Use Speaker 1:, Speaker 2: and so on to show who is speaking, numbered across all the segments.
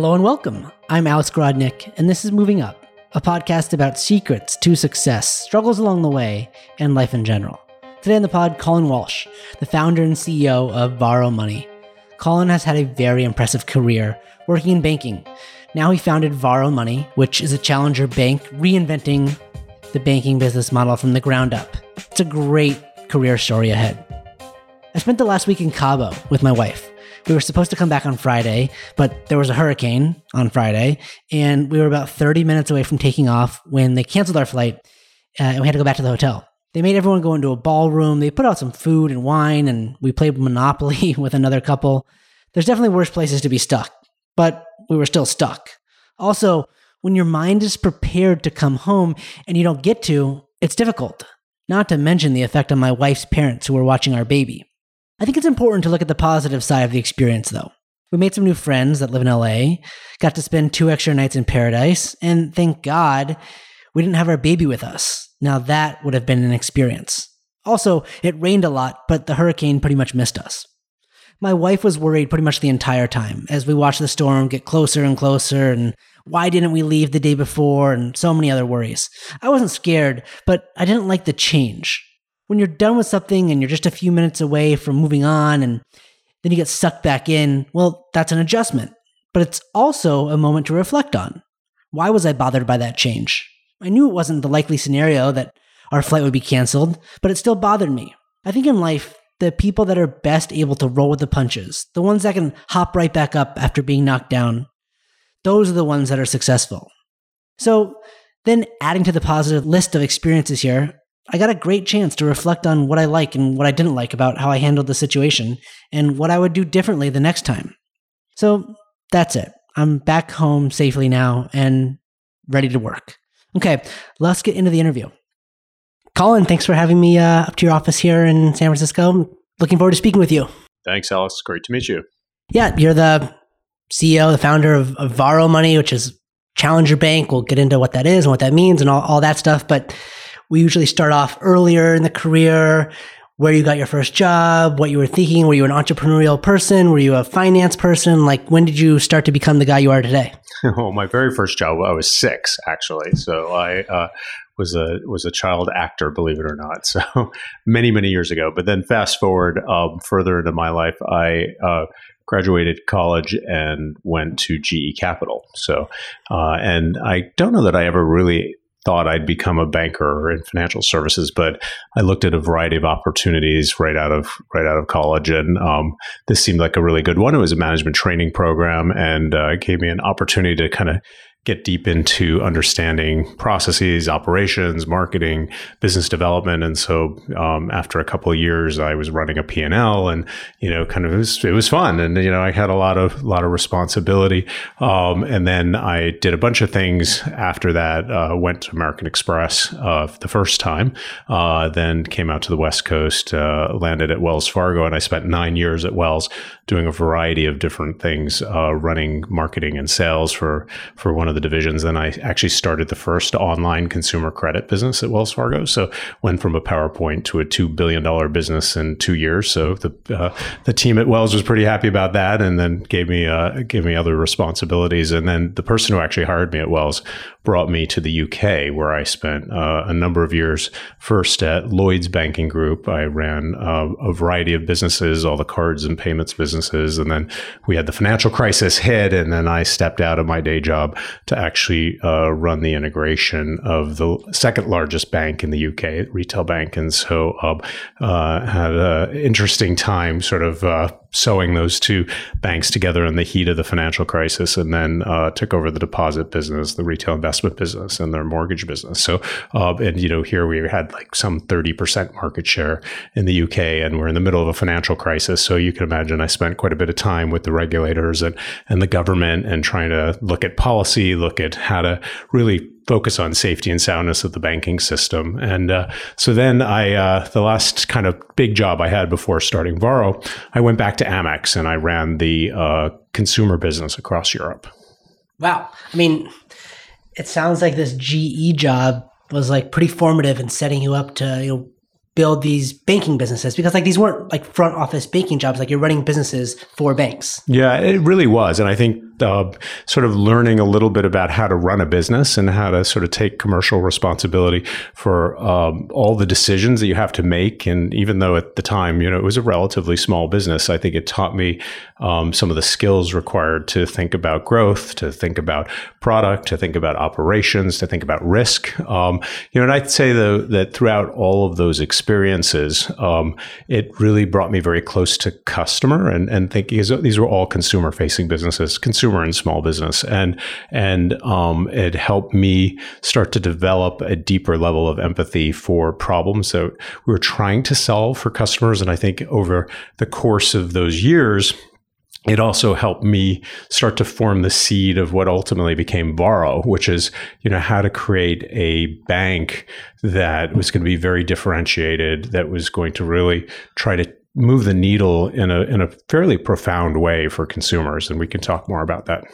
Speaker 1: Hello and welcome. I'm Alex Grodnick, and this is Moving Up, a podcast about secrets to success, struggles along the way, and life in general. Today on the pod, Colin Walsh, the founder and CEO of Varo Money. Colin has had a very impressive career working in banking. Now he founded Varo Money, which is a challenger bank reinventing the banking business model from the ground up. It's a great career story ahead. I spent the last week in Cabo with my wife. We were supposed to come back on Friday, but there was a hurricane on Friday, and we were about 30 minutes away from taking off when they canceled our flight, uh, and we had to go back to the hotel. They made everyone go into a ballroom. They put out some food and wine, and we played Monopoly with another couple. There's definitely worse places to be stuck, but we were still stuck. Also, when your mind is prepared to come home and you don't get to, it's difficult. Not to mention the effect on my wife's parents who were watching our baby. I think it's important to look at the positive side of the experience, though. We made some new friends that live in LA, got to spend two extra nights in paradise, and thank God we didn't have our baby with us. Now that would have been an experience. Also, it rained a lot, but the hurricane pretty much missed us. My wife was worried pretty much the entire time as we watched the storm get closer and closer and why didn't we leave the day before and so many other worries. I wasn't scared, but I didn't like the change when you're done with something and you're just a few minutes away from moving on and then you get sucked back in, well, that's an adjustment. But it's also a moment to reflect on. Why was I bothered by that change? I knew it wasn't the likely scenario that our flight would be canceled, but it still bothered me. I think in life, the people that are best able to roll with the punches, the ones that can hop right back up after being knocked down, those are the ones that are successful. So, then adding to the positive list of experiences here, I got a great chance to reflect on what I like and what I didn't like about how I handled the situation and what I would do differently the next time. So that's it. I'm back home safely now and ready to work. Okay, let's get into the interview. Colin, thanks for having me uh, up to your office here in San Francisco. Looking forward to speaking with you.
Speaker 2: Thanks, Alex. Great to meet you.
Speaker 1: Yeah, you're the CEO, the founder of, of Varo Money, which is Challenger Bank. We'll get into what that is and what that means and all, all that stuff. But we usually start off earlier in the career, where you got your first job, what you were thinking. Were you an entrepreneurial person? Were you a finance person? Like, when did you start to become the guy you are today?
Speaker 2: well, my very first job, I was six actually. So I uh, was a was a child actor, believe it or not. So many many years ago. But then fast forward um, further into my life, I uh, graduated college and went to GE Capital. So, uh, and I don't know that I ever really thought I'd become a banker in financial services, but I looked at a variety of opportunities right out of right out of college, and um, this seemed like a really good one. It was a management training program, and uh, gave me an opportunity to kind of get deep into understanding processes, operations, marketing, business development. And so um, after a couple of years, I was running a P&L and, you know, kind of it was, it was fun. And, you know, I had a lot of, lot of responsibility. Um, and then I did a bunch of things after that, uh, went to American Express uh, the first time, uh, then came out to the West Coast, uh, landed at Wells Fargo. And I spent nine years at Wells doing a variety of different things, uh, running marketing and sales for, for one of the divisions. Then I actually started the first online consumer credit business at Wells Fargo. So went from a PowerPoint to a two billion dollar business in two years. So the uh, the team at Wells was pretty happy about that, and then gave me uh, gave me other responsibilities. And then the person who actually hired me at Wells brought me to the UK, where I spent uh, a number of years. First at Lloyds Banking Group, I ran uh, a variety of businesses, all the cards and payments businesses, and then we had the financial crisis hit, and then I stepped out of my day job to actually uh, run the integration of the second largest bank in the UK, retail bank, and so um, uh, had an interesting time, sort of uh, sewing those two banks together in the heat of the financial crisis, and then uh, took over the deposit business, the retail investment business, and their mortgage business. So, uh, and you know, here we had like some thirty percent market share in the UK, and we're in the middle of a financial crisis. So you can imagine I spent quite a bit of time with the regulators and and the government, and trying to look at policy, look at how to really focus on safety and soundness of the banking system. And uh, so then I, uh, the last kind of big job I had before starting Varo, I went back to Amex and I ran the uh, consumer business across Europe.
Speaker 1: Wow. I mean, it sounds like this GE job was like pretty formative in setting you up to, you know, build these banking businesses because like these weren't like front office banking jobs like you're running businesses for banks
Speaker 2: yeah it really was and i think uh, sort of learning a little bit about how to run a business and how to sort of take commercial responsibility for um, all the decisions that you have to make. And even though at the time, you know, it was a relatively small business, I think it taught me um, some of the skills required to think about growth, to think about product, to think about operations, to think about risk. Um, you know, and I'd say though that throughout all of those experiences, um, it really brought me very close to customer and and thinking these were all consumer facing businesses, consumer and small business, and and um, it helped me start to develop a deeper level of empathy for problems that we were trying to solve for customers. And I think over the course of those years, it also helped me start to form the seed of what ultimately became Varo, which is, you know, how to create a bank that was going to be very differentiated, that was going to really try to move the needle in a in a fairly profound way for consumers. And we can talk more about that.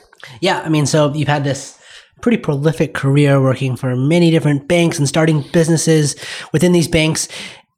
Speaker 1: Yeah, I mean, so you've had this pretty prolific career working for many different banks and starting businesses within these banks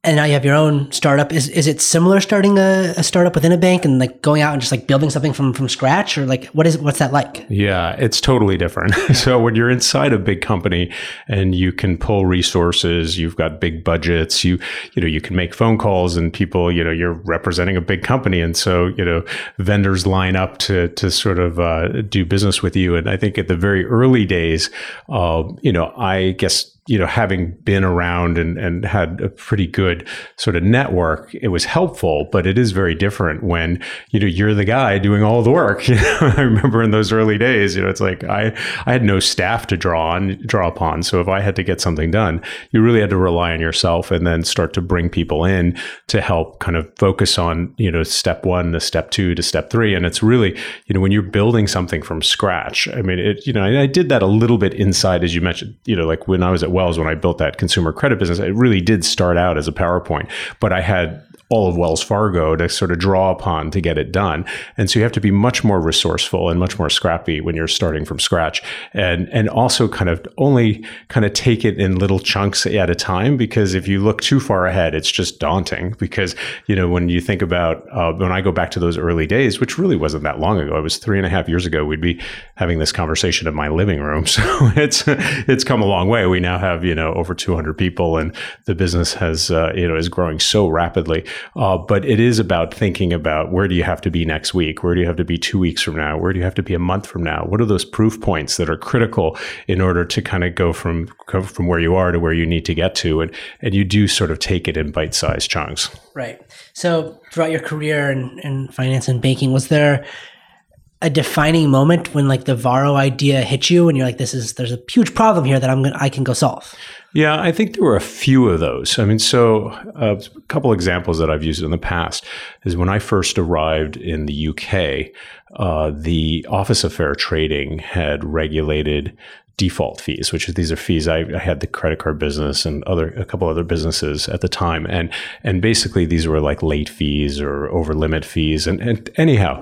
Speaker 1: and now you have your own startup. Is is it similar starting a, a, startup within a bank and like going out and just like building something from from scratch, or like what is what's that like?
Speaker 2: Yeah, it's totally different. so when you're inside a big company and you can pull resources, you've got big budgets, you you know you can make phone calls and people, you know, you're representing a big company, and so you know vendors line up to to sort of uh, do business with you. And I think at the very early days, uh, you know, I guess you know, having been around and, and had a pretty good sort of network, it was helpful, but it is very different when, you know, you're the guy doing all the work. You know, I remember in those early days, you know, it's like I, I had no staff to draw on, draw upon. So if I had to get something done, you really had to rely on yourself and then start to bring people in to help kind of focus on, you know, step one to step two to step three. And it's really, you know, when you're building something from scratch, I mean, it, you know, I, I did that a little bit inside, as you mentioned, you know, like when I was at Wells when I built that consumer credit business, it really did start out as a PowerPoint, but I had all of Wells Fargo to sort of draw upon to get it done. And so you have to be much more resourceful and much more scrappy when you're starting from scratch. And and also kind of only kind of take it in little chunks at a time because if you look too far ahead, it's just daunting because, you know, when you think about uh, when I go back to those early days, which really wasn't that long ago, it was three and a half years ago, we'd be having this conversation in my living room. So it's it's come a long way. We now have, you know, over 200 people and the business has, uh, you know, is growing so rapidly. Uh, but it is about thinking about where do you have to be next week? Where do you have to be two weeks from now? Where do you have to be a month from now? What are those proof points that are critical in order to kind of go from go from where you are to where you need to get to? And and you do sort of take it in bite sized chunks.
Speaker 1: Right. So throughout your career in, in finance and banking, was there a defining moment when like the Varo idea hit you and you're like, this is there's a huge problem here that I'm gonna I can go solve?
Speaker 2: Yeah, I think there were a few of those. I mean, so uh, a couple examples that I've used in the past is when I first arrived in the UK, uh, the Office of Fair Trading had regulated default fees, which these are fees. I, I, had the credit card business and other a couple other businesses at the time, and and basically these were like late fees or over limit fees. And, and anyhow,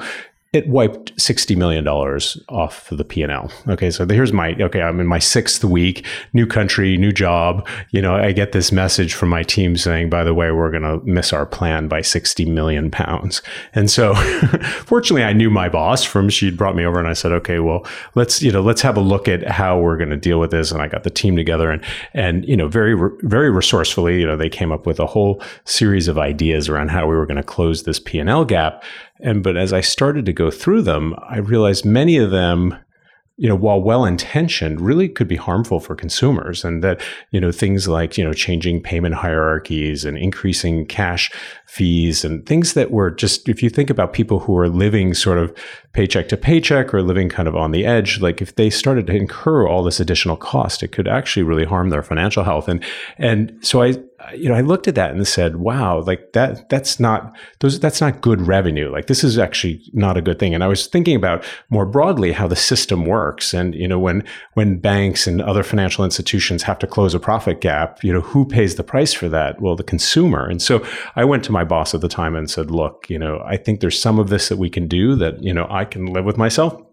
Speaker 2: it wiped $60 million off the P&L. Okay, so here's my, okay, I'm in my sixth week, new country, new job. You know, I get this message from my team saying, by the way, we're going to miss our plan by 60 million pounds. And so fortunately, I knew my boss from, she'd brought me over and I said, okay, well, let's, you know, let's have a look at how we're going to deal with this. And I got the team together and, and, you know, very, very resourcefully, you know, they came up with a whole series of ideas around how we were going to close this P&L gap. And but as I started to go through them, I realized many of them you know, while well intentioned, really could be harmful for consumers. And that, you know, things like, you know, changing payment hierarchies and increasing cash fees and things that were just, if you think about people who are living sort of paycheck to paycheck or living kind of on the edge, like if they started to incur all this additional cost, it could actually really harm their financial health. And, and so I, you know, I looked at that and said, "Wow, like that that's not those that's not good revenue. Like this is actually not a good thing." And I was thinking about more broadly how the system works and you know when when banks and other financial institutions have to close a profit gap, you know, who pays the price for that? Well, the consumer. And so I went to my boss at the time and said, "Look, you know, I think there's some of this that we can do that, you know, I can live with myself."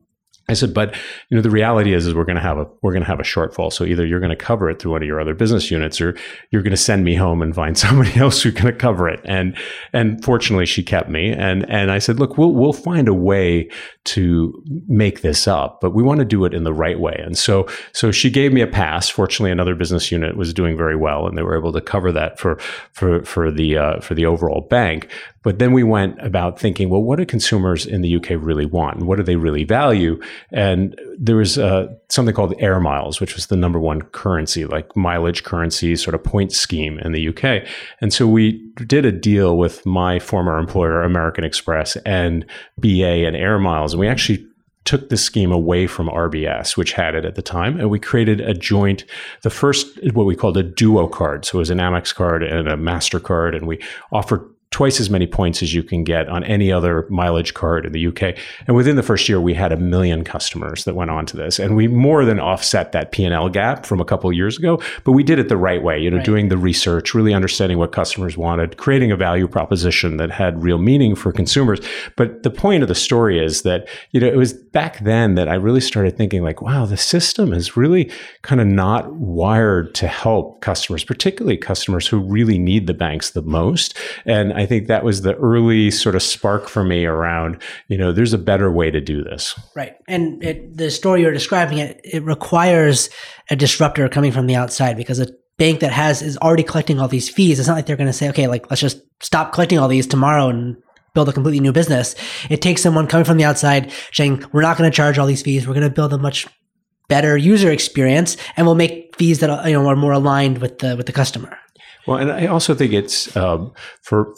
Speaker 2: I said, but you know, the reality is, is we're going to have a we're going to have a shortfall. So either you're going to cover it through one of your other business units, or you're going to send me home and find somebody else who's going to cover it. And and fortunately, she kept me. And and I said, look, we'll we'll find a way to make this up, but we want to do it in the right way. And so so she gave me a pass. Fortunately, another business unit was doing very well, and they were able to cover that for for for the uh, for the overall bank. But then we went about thinking, well, what do consumers in the UK really want? And what do they really value? And there was uh, something called air miles, which was the number one currency, like mileage currency, sort of point scheme in the UK. And so we did a deal with my former employer, American Express, and BA and Air Miles. And we actually took the scheme away from RBS, which had it at the time, and we created a joint, the first, what we called a duo card. So it was an Amex card and a MasterCard, and we offered twice as many points as you can get on any other mileage card in the UK. And within the first year, we had a million customers that went on to this, and we more than offset that P and L gap from a couple of years ago. But we did it the right way, you know, right. doing the research, really understanding what customers wanted, creating a value proposition that had real meaning for consumers. But the point of the story is that you know it was back then that I really started thinking like, wow, the system is really kind of not wired to help customers, particularly customers who really need the banks the most. And I I think that was the early sort of spark for me around, you know, there's a better way to do this.
Speaker 1: Right. And it, the story you're describing, it, it requires a disruptor coming from the outside because a bank that has is already collecting all these fees. It's not like they're going to say, okay, like let's just stop collecting all these tomorrow and build a completely new business. It takes someone coming from the outside saying, we're not going to charge all these fees. We're going to build a much better user experience and we'll make fees that you know are more aligned with the with the customer.
Speaker 2: Well, and I also think it's um, for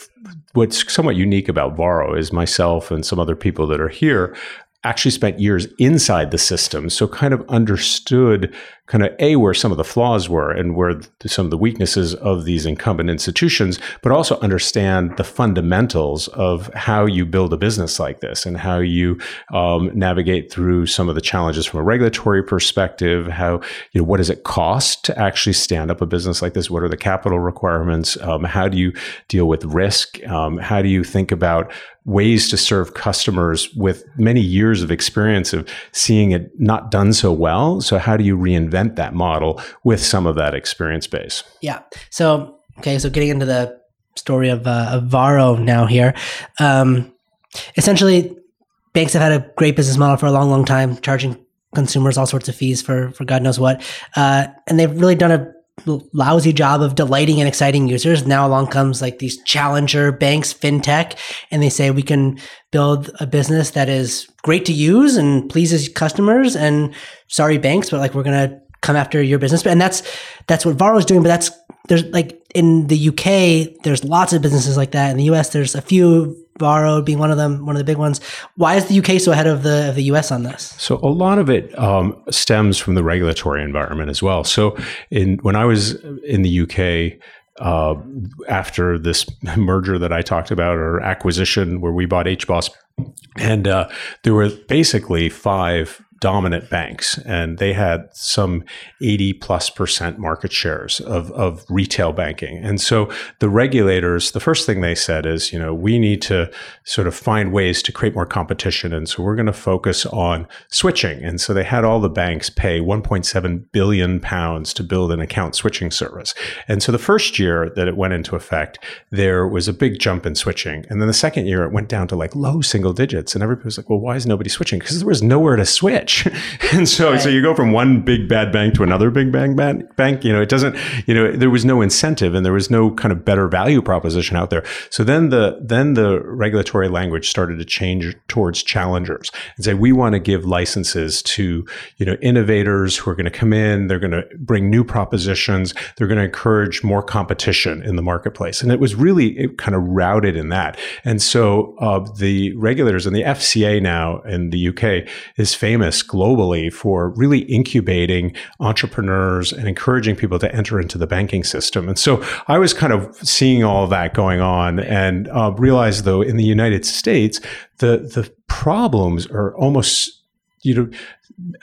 Speaker 2: what's somewhat unique about Varo is myself and some other people that are here actually spent years inside the system, so kind of understood kind of a where some of the flaws were and where some of the weaknesses of these incumbent institutions, but also understand the fundamentals of how you build a business like this and how you um, navigate through some of the challenges from a regulatory perspective. How you know what does it cost to actually stand up a business like this? What are the capital requirements? Um, how do you deal with risk? Um, how do you think about ways to serve customers with many years of experience of seeing it not done so well. So, how do you reinvent that model with some of that experience base?
Speaker 1: Yeah. So, okay. So, getting into the story of, uh, of Varo now here. Um, essentially, banks have had a great business model for a long, long time, charging consumers all sorts of fees for for God knows what, uh, and they've really done a lousy job of delighting and exciting users. Now along comes like these challenger banks, fintech, and they say we can build a business that is great to use and pleases customers. And sorry, banks, but like we're gonna come after your business. And that's that's what Varo is doing. But that's there's like in the UK, there's lots of businesses like that. In the US, there's a few Varo being one of them, one of the big ones. Why is the UK so ahead of the of the US on this?
Speaker 2: So a lot of it um, stems from the regulatory environment as well. So in when I was in the UK. Uh, after this merger that I talked about or acquisition where we bought HBOS, and uh, there were basically five dominant banks and they had some 80 plus percent market shares of, of retail banking. And so the regulators, the first thing they said is, you know, we need to sort of find ways to create more competition. And so we're going to focus on switching. And so they had all the banks pay 1.7 billion pounds to build an account switching service. And so the first year that it went into effect, there was a big jump in switching. And then the second year it went down to like low single digits. And everybody was like, well, why is nobody switching? Because there was nowhere to switch. and so, right. so you go from one big bad bank to another big bad bank. You know, it doesn't. You know, there was no incentive, and there was no kind of better value proposition out there. So then the then the regulatory language started to change towards challengers and say we want to give licenses to you know innovators who are going to come in. They're going to bring new propositions. They're going to encourage more competition in the marketplace. And it was really it kind of routed in that. And so uh, the regulators and the FCA now in the UK is famous globally for really incubating entrepreneurs and encouraging people to enter into the banking system. And so I was kind of seeing all of that going on and uh, realized, though, in the United States, the the problems are almost you know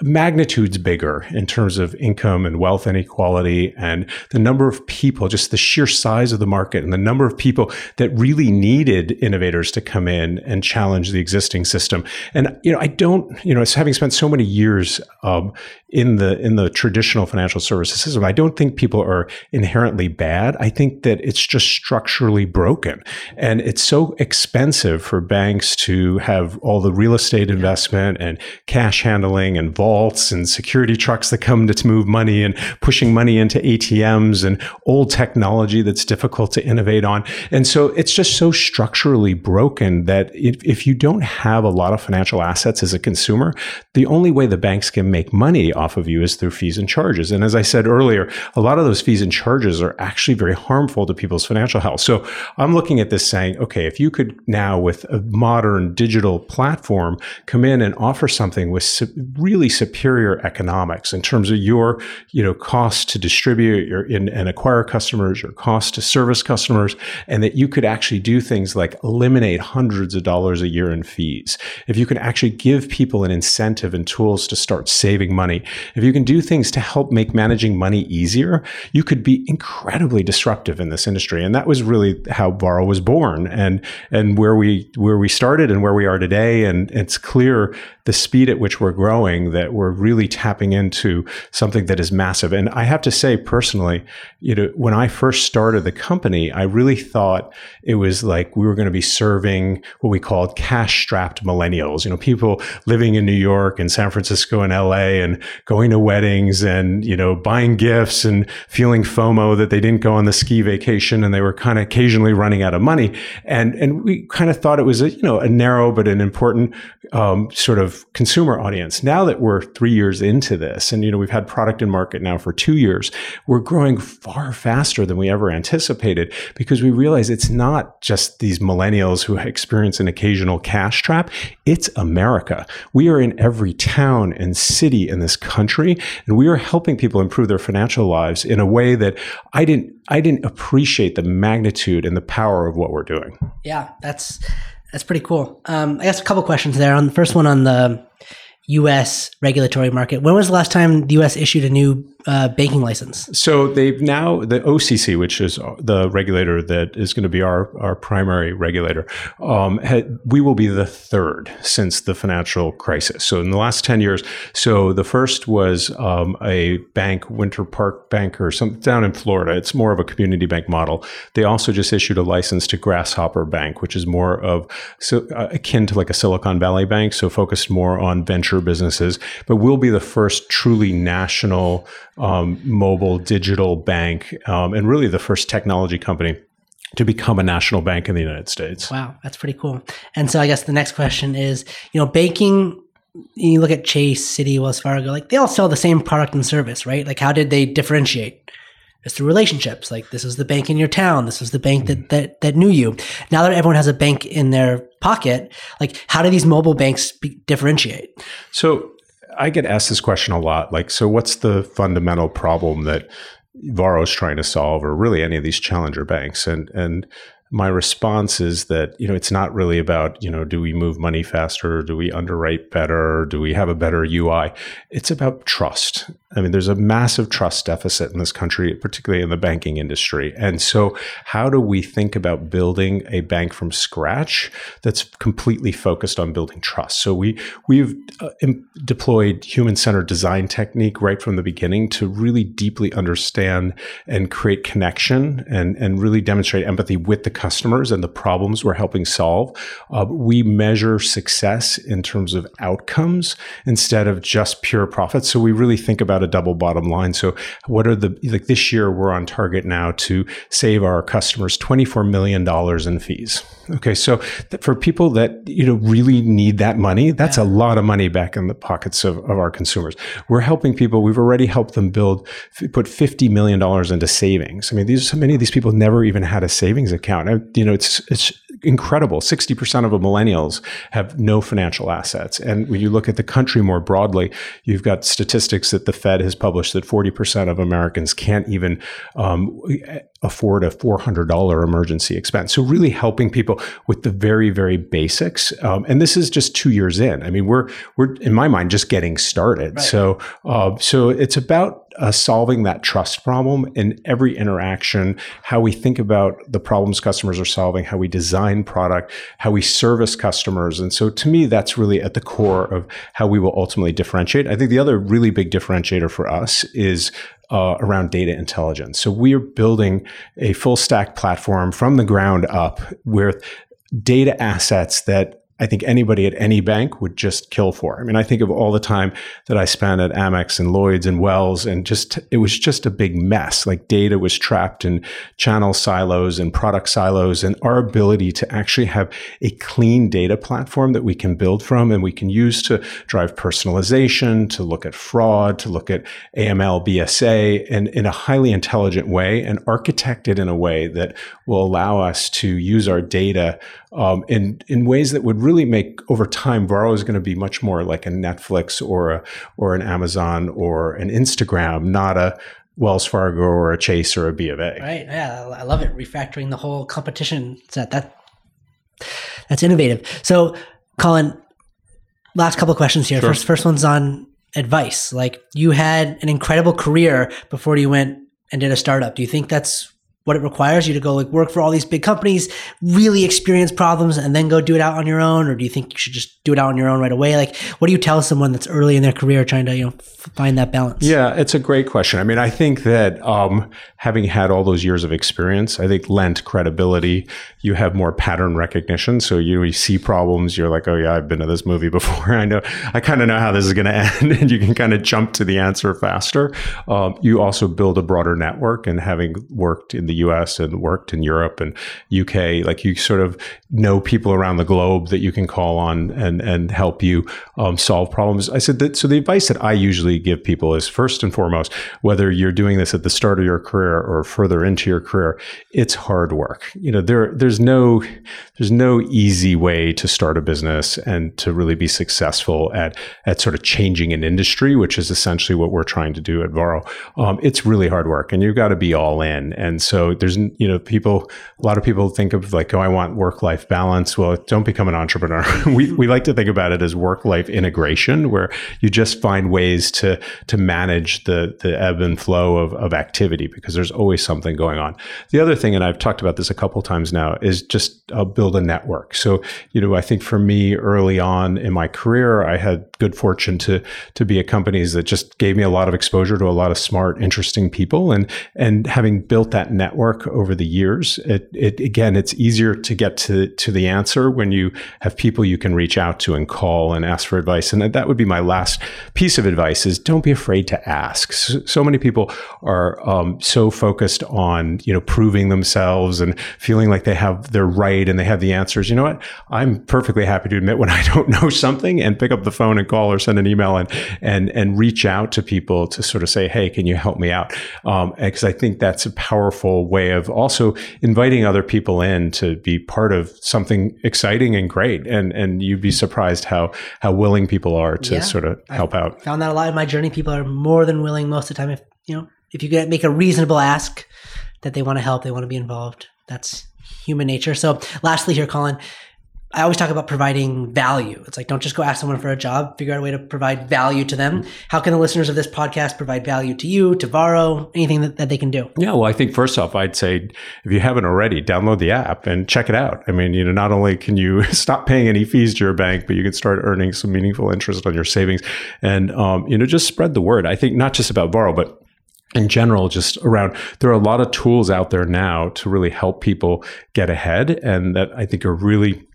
Speaker 2: magnitudes bigger in terms of income and wealth inequality and the number of people, just the sheer size of the market and the number of people that really needed innovators to come in and challenge the existing system. And you know, I don't, you know, having spent so many years um, in the in the traditional financial services system, I don't think people are inherently bad. I think that it's just structurally broken, and it's so expensive for banks to have all the real estate investment and cash handling and vaults and security trucks that come to move money and pushing money into ATMs and old technology that's difficult to innovate on. And so it's just so structurally broken that if, if you don't have a lot of financial assets as a consumer, the only way the banks can make money off of you is through fees and charges. And as I said earlier, a lot of those fees and charges are actually very harmful to people's financial health. So I'm looking at this saying, okay, if you could now with a modern digital platform come in and offer something with really superior economics in terms of your, you know, cost to distribute your in, and acquire customers, your cost to service customers, and that you could actually do things like eliminate hundreds of dollars a year in fees. If you can actually give people an incentive and tools to start saving money, if you can do things to help make managing money easier, you could be incredibly disruptive in this industry. And that was really how Varo was born and and where we where we started and where we are today. And it's clear the speed at which we're growing that we're really tapping into something that is massive. And I have to say personally, you know, when I first started the company, I really thought it was like we were going to be serving what we called cash strapped millennials, you know, people living in New York and San Francisco and LA and going to weddings and, you know, buying gifts and feeling FOMO that they didn't go on the ski vacation and they were kind of occasionally running out of money. And, and we kind of thought it was a, you know, a narrow but an important um, sort of consumer audience. Now that we're three years into this, and you know we've had product in market now for two years, we're growing far faster than we ever anticipated because we realize it's not just these millennials who experience an occasional cash trap. It's America. We are in every town and city in this country, and we are helping people improve their financial lives in a way that I didn't I didn't appreciate the magnitude and the power of what we're doing.
Speaker 1: Yeah, that's that's pretty cool. Um, I guess a couple questions there. On the first one on the U.S. regulatory market, when was the last time the U.S. issued a new uh, banking license?
Speaker 2: So they've now the OCC, which is the regulator that is going to be our our primary regulator. Um, had, we will be the third since the financial crisis. So in the last ten years, so the first was um, a bank, Winter Park Bank, or some down in Florida. It's more of a community bank model. They also just issued a license to Grasshopper Bank, which is more of so uh, akin to like a Silicon Valley bank, so focused more on venture businesses. But we'll be the first truly national um, mobile digital bank, um, and really the first technology company to become a national bank in the United States.
Speaker 1: Wow, that's pretty cool. And so I guess the next question is, you know, banking you look at Chase, Citi, Wells Fargo, like they all sell the same product and service, right? Like how did they differentiate? It's through relationships. Like this is the bank in your town. This is the bank that, that, that knew you. Now that everyone has a bank in their pocket, like how do these mobile banks be, differentiate?
Speaker 2: So I get asked this question a lot. Like, so what's the fundamental problem that Varo's trying to solve, or really any of these challenger banks? And and my response is that you know it's not really about you know do we move money faster? Do we underwrite better? Do we have a better ui it's about trust. I mean there's a massive trust deficit in this country particularly in the banking industry. And so how do we think about building a bank from scratch that's completely focused on building trust? So we we've uh, deployed human centered design technique right from the beginning to really deeply understand and create connection and and really demonstrate empathy with the customers and the problems we're helping solve. Uh, we measure success in terms of outcomes instead of just pure profits. So we really think about a double bottom line. So what are the like this year we're on target now to save our customers $24 million in fees. Okay, so for people that you know really need that money, that's yeah. a lot of money back in the pockets of, of our consumers. We're helping people. We've already helped them build, put fifty million dollars into savings. I mean, these many of these people never even had a savings account. You know, it's it's incredible. 60% of the millennials have no financial assets. And when you look at the country more broadly, you've got statistics that the Fed has published that 40% of Americans can't even um, afford a $400 emergency expense. So really helping people with the very, very basics. Um, and this is just two years in. I mean, we're, we're in my mind, just getting started. Right. So, uh, so it's about uh, solving that trust problem in every interaction, how we think about the problems customers are solving, how we design product, how we service customers. And so to me, that's really at the core of how we will ultimately differentiate. I think the other really big differentiator for us is uh, around data intelligence. So we are building a full stack platform from the ground up with data assets that I think anybody at any bank would just kill for. I mean, I think of all the time that I spent at Amex and Lloyds and Wells, and just it was just a big mess. Like data was trapped in channel silos and product silos, and our ability to actually have a clean data platform that we can build from and we can use to drive personalization, to look at fraud, to look at AML, BSA, and in a highly intelligent way, and architect it in a way that will allow us to use our data um, in in ways that would really make over time Varo is going to be much more like a Netflix or a or an Amazon or an Instagram, not a Wells Fargo or a Chase or a B of A.
Speaker 1: Right. Yeah, I love it. Refactoring the whole competition set. That that's innovative. So, Colin, last couple questions here. Sure. First, first one's on advice. Like you had an incredible career before you went and did a startup. Do you think that's what it requires you to go like work for all these big companies, really experience problems, and then go do it out on your own, or do you think you should just do it out on your own right away? Like, what do you tell someone that's early in their career trying to you know find that balance?
Speaker 2: Yeah, it's a great question. I mean, I think that um, having had all those years of experience, I think lent credibility. You have more pattern recognition, so you, you see problems, you're like, oh yeah, I've been to this movie before. I know, I kind of know how this is going to end, and you can kind of jump to the answer faster. Um, you also build a broader network, and having worked in the the US and worked in Europe and UK, like you sort of know people around the globe that you can call on and, and help you um, solve problems. I said that, so the advice that I usually give people is first and foremost, whether you're doing this at the start of your career or further into your career, it's hard work. You know, there, there's no, there's no easy way to start a business and to really be successful at, at sort of changing an industry, which is essentially what we're trying to do at Varo. Um, it's really hard work and you've got to be all in. And so there's, you know, people, a lot of people think of like, oh, I want work life balance. Well, don't become an entrepreneur. we, we like to think about it as work life integration, where you just find ways to, to manage the, the ebb and flow of, of activity because there's always something going on. The other thing, and I've talked about this a couple times now, is just uh, build a network. So, you know, I think for me early on in my career, I had good fortune to, to be at companies that just gave me a lot of exposure to a lot of smart, interesting people. And, and having built that network, network over the years. It, it, again, it's easier to get to to the answer when you have people you can reach out to and call and ask for advice. And that would be my last piece of advice: is don't be afraid to ask. So, so many people are um, so focused on you know proving themselves and feeling like they have they're right and they have the answers. You know what? I'm perfectly happy to admit when I don't know something and pick up the phone and call or send an email and and and reach out to people to sort of say, hey, can you help me out? Because um, I think that's a powerful way of also inviting other people in to be part of something exciting and great. And and you'd be surprised how how willing people are to yeah, sort of help
Speaker 1: I've
Speaker 2: out.
Speaker 1: Found that a lot in my journey. People are more than willing most of the time. If you know, if you get make a reasonable ask that they want to help, they want to be involved. That's human nature. So, lastly, here, Colin, I always talk about providing value. It's like, don't just go ask someone for a job, figure out a way to provide value to them. How can the listeners of this podcast provide value to you, to Varo, anything that, that they can do?
Speaker 2: Yeah, well, I think first off, I'd say if you haven't already, download the app and check it out. I mean, you know, not only can you stop paying any fees to your bank, but you can start earning some meaningful interest on your savings and, um, you know, just spread the word. I think not just about Varo, but in general, just around, there are a lot of tools out there now to really help people get ahead and that I think are really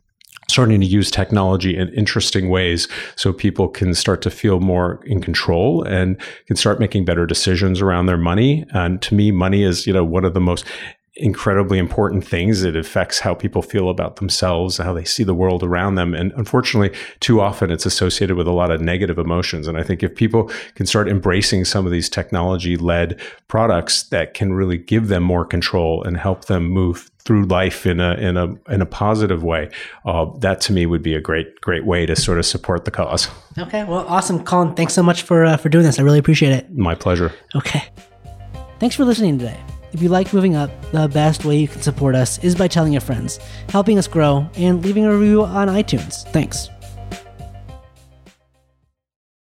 Speaker 2: starting to use technology in interesting ways so people can start to feel more in control and can start making better decisions around their money. And to me money is you know one of the most incredibly important things. It affects how people feel about themselves, how they see the world around them. And unfortunately, too often it's associated with a lot of negative emotions. And I think if people can start embracing some of these technology led products that can really give them more control and help them move through life in a in a in a positive way. Uh, that to me would be a great great way to sort of support the cause.
Speaker 1: Okay, well, awesome, Colin. Thanks so much for uh, for doing this. I really appreciate it.
Speaker 2: My pleasure.
Speaker 1: Okay, thanks for listening today. If you like moving up, the best way you can support us is by telling your friends, helping us grow, and leaving a review on iTunes. Thanks.